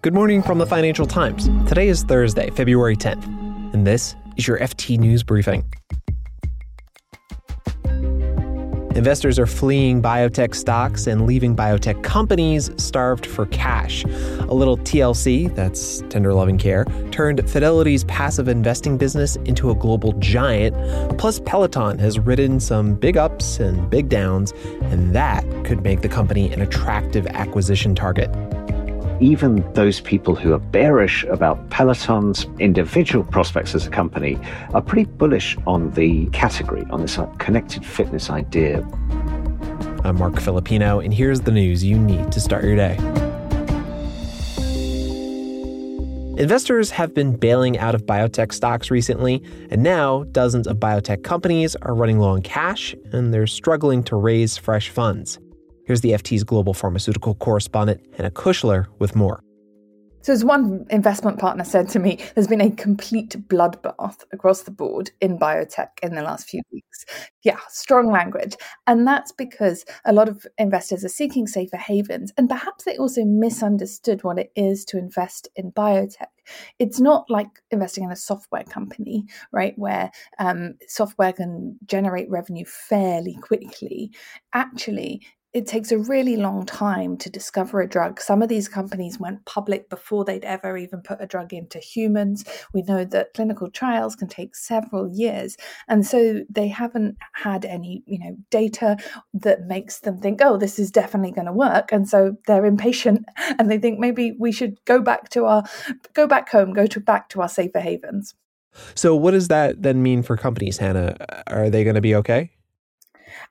Good morning from the Financial Times. Today is Thursday, February 10th, and this is your FT News Briefing. Investors are fleeing biotech stocks and leaving biotech companies starved for cash. A little TLC, that's tender loving care, turned Fidelity's passive investing business into a global giant. Plus, Peloton has ridden some big ups and big downs, and that could make the company an attractive acquisition target even those people who are bearish about Peloton's individual prospects as a company are pretty bullish on the category, on this connected fitness idea. I'm Marc Filippino, and here's the news you need to start your day. Investors have been bailing out of biotech stocks recently, and now dozens of biotech companies are running low on cash and they're struggling to raise fresh funds. Here's the FT's global pharmaceutical correspondent, Hannah Kuchler, with more. So, as one investment partner said to me, there's been a complete bloodbath across the board in biotech in the last few weeks. Yeah, strong language. And that's because a lot of investors are seeking safer havens, and perhaps they also misunderstood what it is to invest in biotech. It's not like investing in a software company, right, where um, software can generate revenue fairly quickly. Actually, it takes a really long time to discover a drug. Some of these companies went public before they'd ever even put a drug into humans. We know that clinical trials can take several years. And so they haven't had any, you know, data that makes them think, oh, this is definitely going to work. And so they're impatient and they think maybe we should go back to our go back home, go to back to our safer havens. So what does that then mean for companies, Hannah? Are they going to be okay?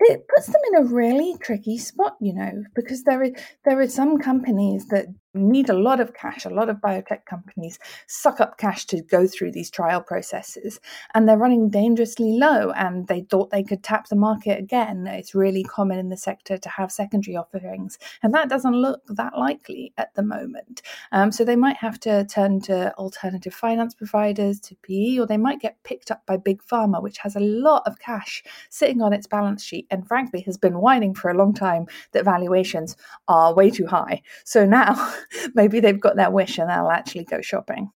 It puts them in a really tricky spot, you know, because there are there are some companies that need a lot of cash. A lot of biotech companies suck up cash to go through these trial processes, and they're running dangerously low. And they thought they could tap the market again. It's really common in the sector to have secondary offerings, and that doesn't look that likely at the moment. Um, so they might have to turn to alternative finance providers, to PE, or they might get picked up by big pharma, which has a lot of cash sitting on its balance sheet, and frankly has been whining for a long time that valuations are way too high. So now maybe they've got their wish and they'll actually go shopping.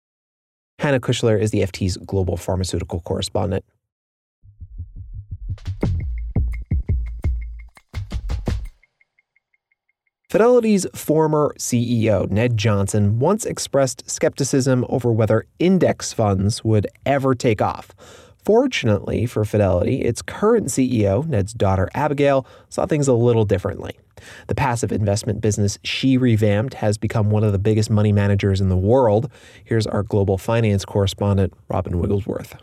Hannah Kuchler is the FT's global pharmaceutical correspondent. Fidelity's former CEO, Ned Johnson, once expressed skepticism over whether index funds would ever take off. Fortunately for Fidelity, its current CEO, Ned's daughter Abigail, saw things a little differently. The passive investment business she revamped has become one of the biggest money managers in the world. Here's our global finance correspondent, Robin Wigglesworth.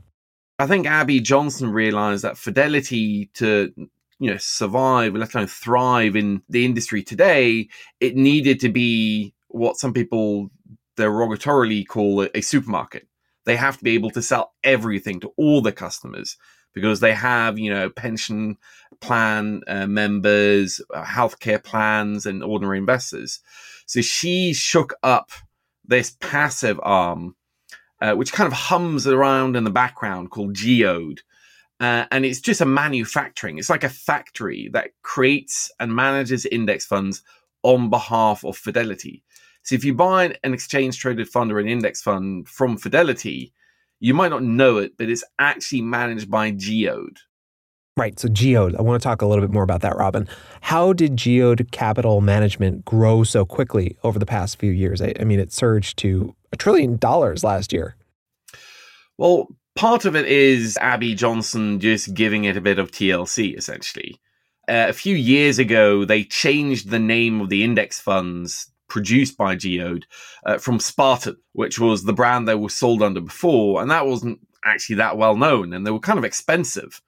I think Abby Johnson realized that fidelity to you know survive, let alone thrive in the industry today, it needed to be what some people derogatorily call a, a supermarket. They have to be able to sell everything to all the customers because they have, you know, pension plan uh, members, uh, healthcare plans, and ordinary investors. So she shook up this passive arm, uh, which kind of hums around in the background called Geode. Uh, and it's just a manufacturing. It's like a factory that creates and manages index funds on behalf of Fidelity. So if you buy an exchange traded fund or an index fund from Fidelity, you might not know it, but it's actually managed by Geode. Right. So Geode, I want to talk a little bit more about that, Robin. How did Geode Capital Management grow so quickly over the past few years? I, I mean, it surged to a trillion dollars last year. Well, part of it is Abby Johnson just giving it a bit of TLC, essentially. Uh, a few years ago, they changed the name of the index funds produced by Geode uh, from Spartan, which was the brand they were sold under before, and that wasn't actually that well known, and they were kind of expensive.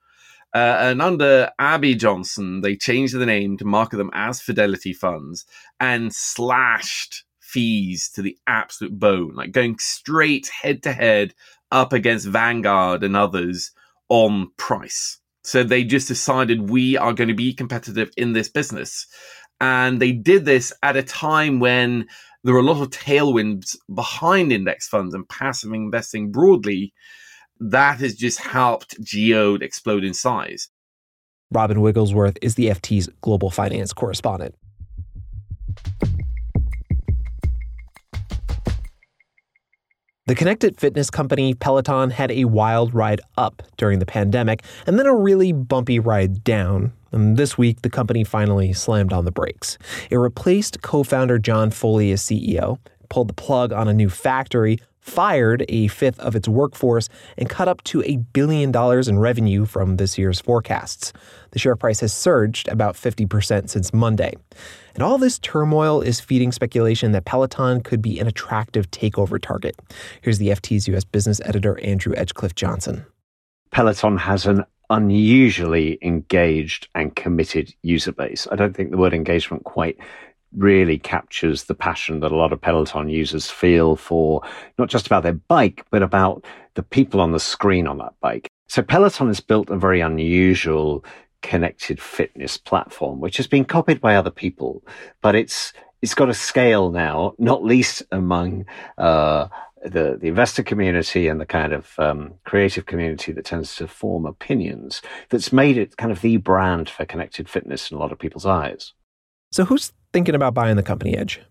Uh, and under Abby Johnson, they changed the name to market them as Fidelity funds and slashed fees to the absolute bone, like going straight head to head up against Vanguard and others on price. So they just decided we are going to be competitive in this business. And they did this at a time when there were a lot of tailwinds behind index funds and passive investing broadly. That has just helped Geode explode in size. Robin Wigglesworth is the FT's global finance correspondent. The connected fitness company Peloton had a wild ride up during the pandemic and then a really bumpy ride down. And this week, the company finally slammed on the brakes. It replaced co founder John Foley as CEO, pulled the plug on a new factory, fired a fifth of its workforce, and cut up to a billion dollars in revenue from this year's forecasts. The share price has surged about 50% since Monday. And all this turmoil is feeding speculation that Peloton could be an attractive takeover target. Here's the FT's US business editor, Andrew Edgecliffe Johnson. Peloton has an unusually engaged and committed user base. I don't think the word engagement quite really captures the passion that a lot of Peloton users feel for not just about their bike, but about the people on the screen on that bike. So Peloton has built a very unusual connected fitness platform, which has been copied by other people, but it's it's got a scale now, not least among uh, the the investor community and the kind of um, creative community that tends to form opinions. That's made it kind of the brand for connected fitness in a lot of people's eyes. So, who's thinking about buying the company Edge?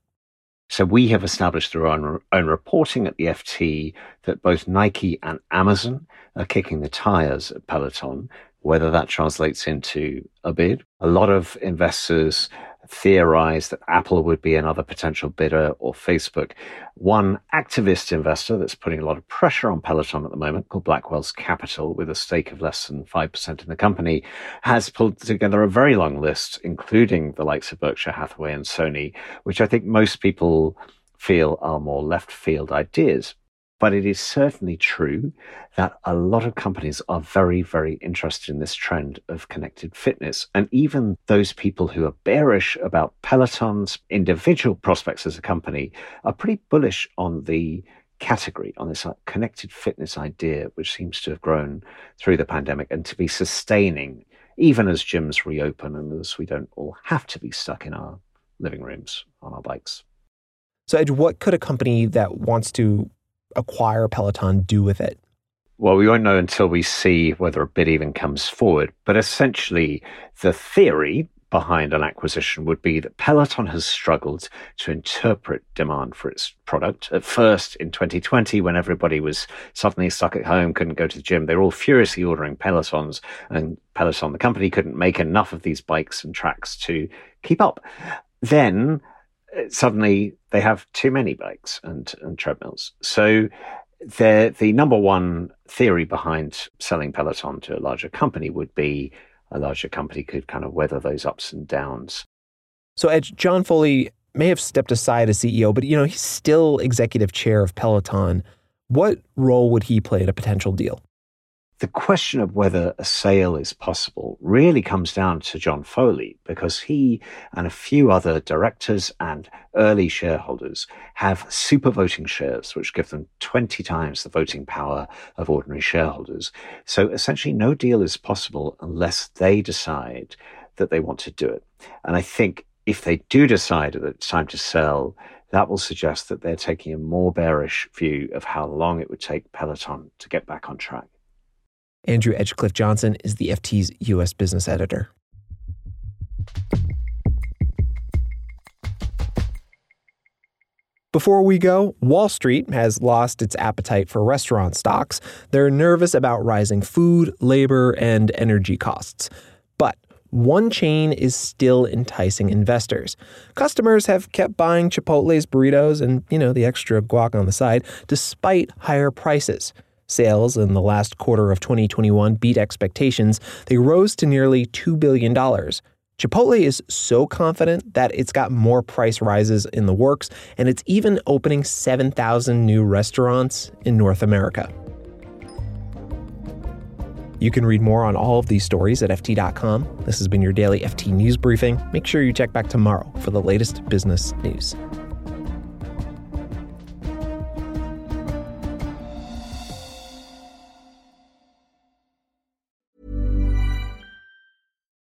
So we have established through our own reporting at the FT that both Nike and Amazon are kicking the tires at Peloton whether that translates into a bid. A lot of investors theorize that Apple would be another potential bidder or Facebook. One activist investor that's putting a lot of pressure on Peloton at the moment, called Blackwell's Capital, with a stake of less than 5% in the company, has pulled together a very long list, including the likes of Berkshire Hathaway and Sony, which I think most people feel are more left field ideas. But it is certainly true that a lot of companies are very, very interested in this trend of connected fitness. And even those people who are bearish about Peloton's individual prospects as a company are pretty bullish on the category, on this connected fitness idea, which seems to have grown through the pandemic and to be sustaining, even as gyms reopen and as we don't all have to be stuck in our living rooms on our bikes. So, Edge, what could a company that wants to acquire Peloton do with it? Well, we won't know until we see whether a bid even comes forward. But essentially, the theory behind an acquisition would be that Peloton has struggled to interpret demand for its product. At first, in 2020, when everybody was suddenly stuck at home, couldn't go to the gym, they were all furiously ordering Pelotons, and Peloton, the company, couldn't make enough of these bikes and tracks to keep up. Then suddenly they have too many bikes and, and treadmills. So the the number one theory behind selling Peloton to a larger company would be a larger company could kind of weather those ups and downs. So Ed, John Foley may have stepped aside as CEO, but you know he's still executive chair of Peloton. What role would he play in a potential deal? The question of whether a sale is possible really comes down to John Foley because he and a few other directors and early shareholders have super voting shares, which give them 20 times the voting power of ordinary shareholders. So essentially, no deal is possible unless they decide that they want to do it. And I think if they do decide that it's time to sell, that will suggest that they're taking a more bearish view of how long it would take Peloton to get back on track. Andrew Edgecliffe Johnson is the FT's U.S. business editor. Before we go, Wall Street has lost its appetite for restaurant stocks. They're nervous about rising food, labor, and energy costs. But one chain is still enticing investors. Customers have kept buying Chipotle's burritos and, you know, the extra guac on the side despite higher prices. Sales in the last quarter of 2021 beat expectations. They rose to nearly $2 billion. Chipotle is so confident that it's got more price rises in the works, and it's even opening 7,000 new restaurants in North America. You can read more on all of these stories at FT.com. This has been your daily FT News Briefing. Make sure you check back tomorrow for the latest business news.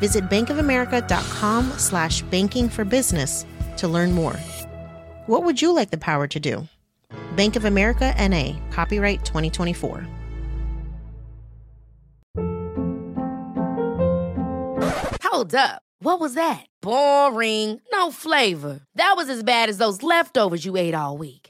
Visit bankofamerica.com slash banking for business to learn more. What would you like the power to do? Bank of America NA, copyright 2024. Hold up. What was that? Boring. No flavor. That was as bad as those leftovers you ate all week.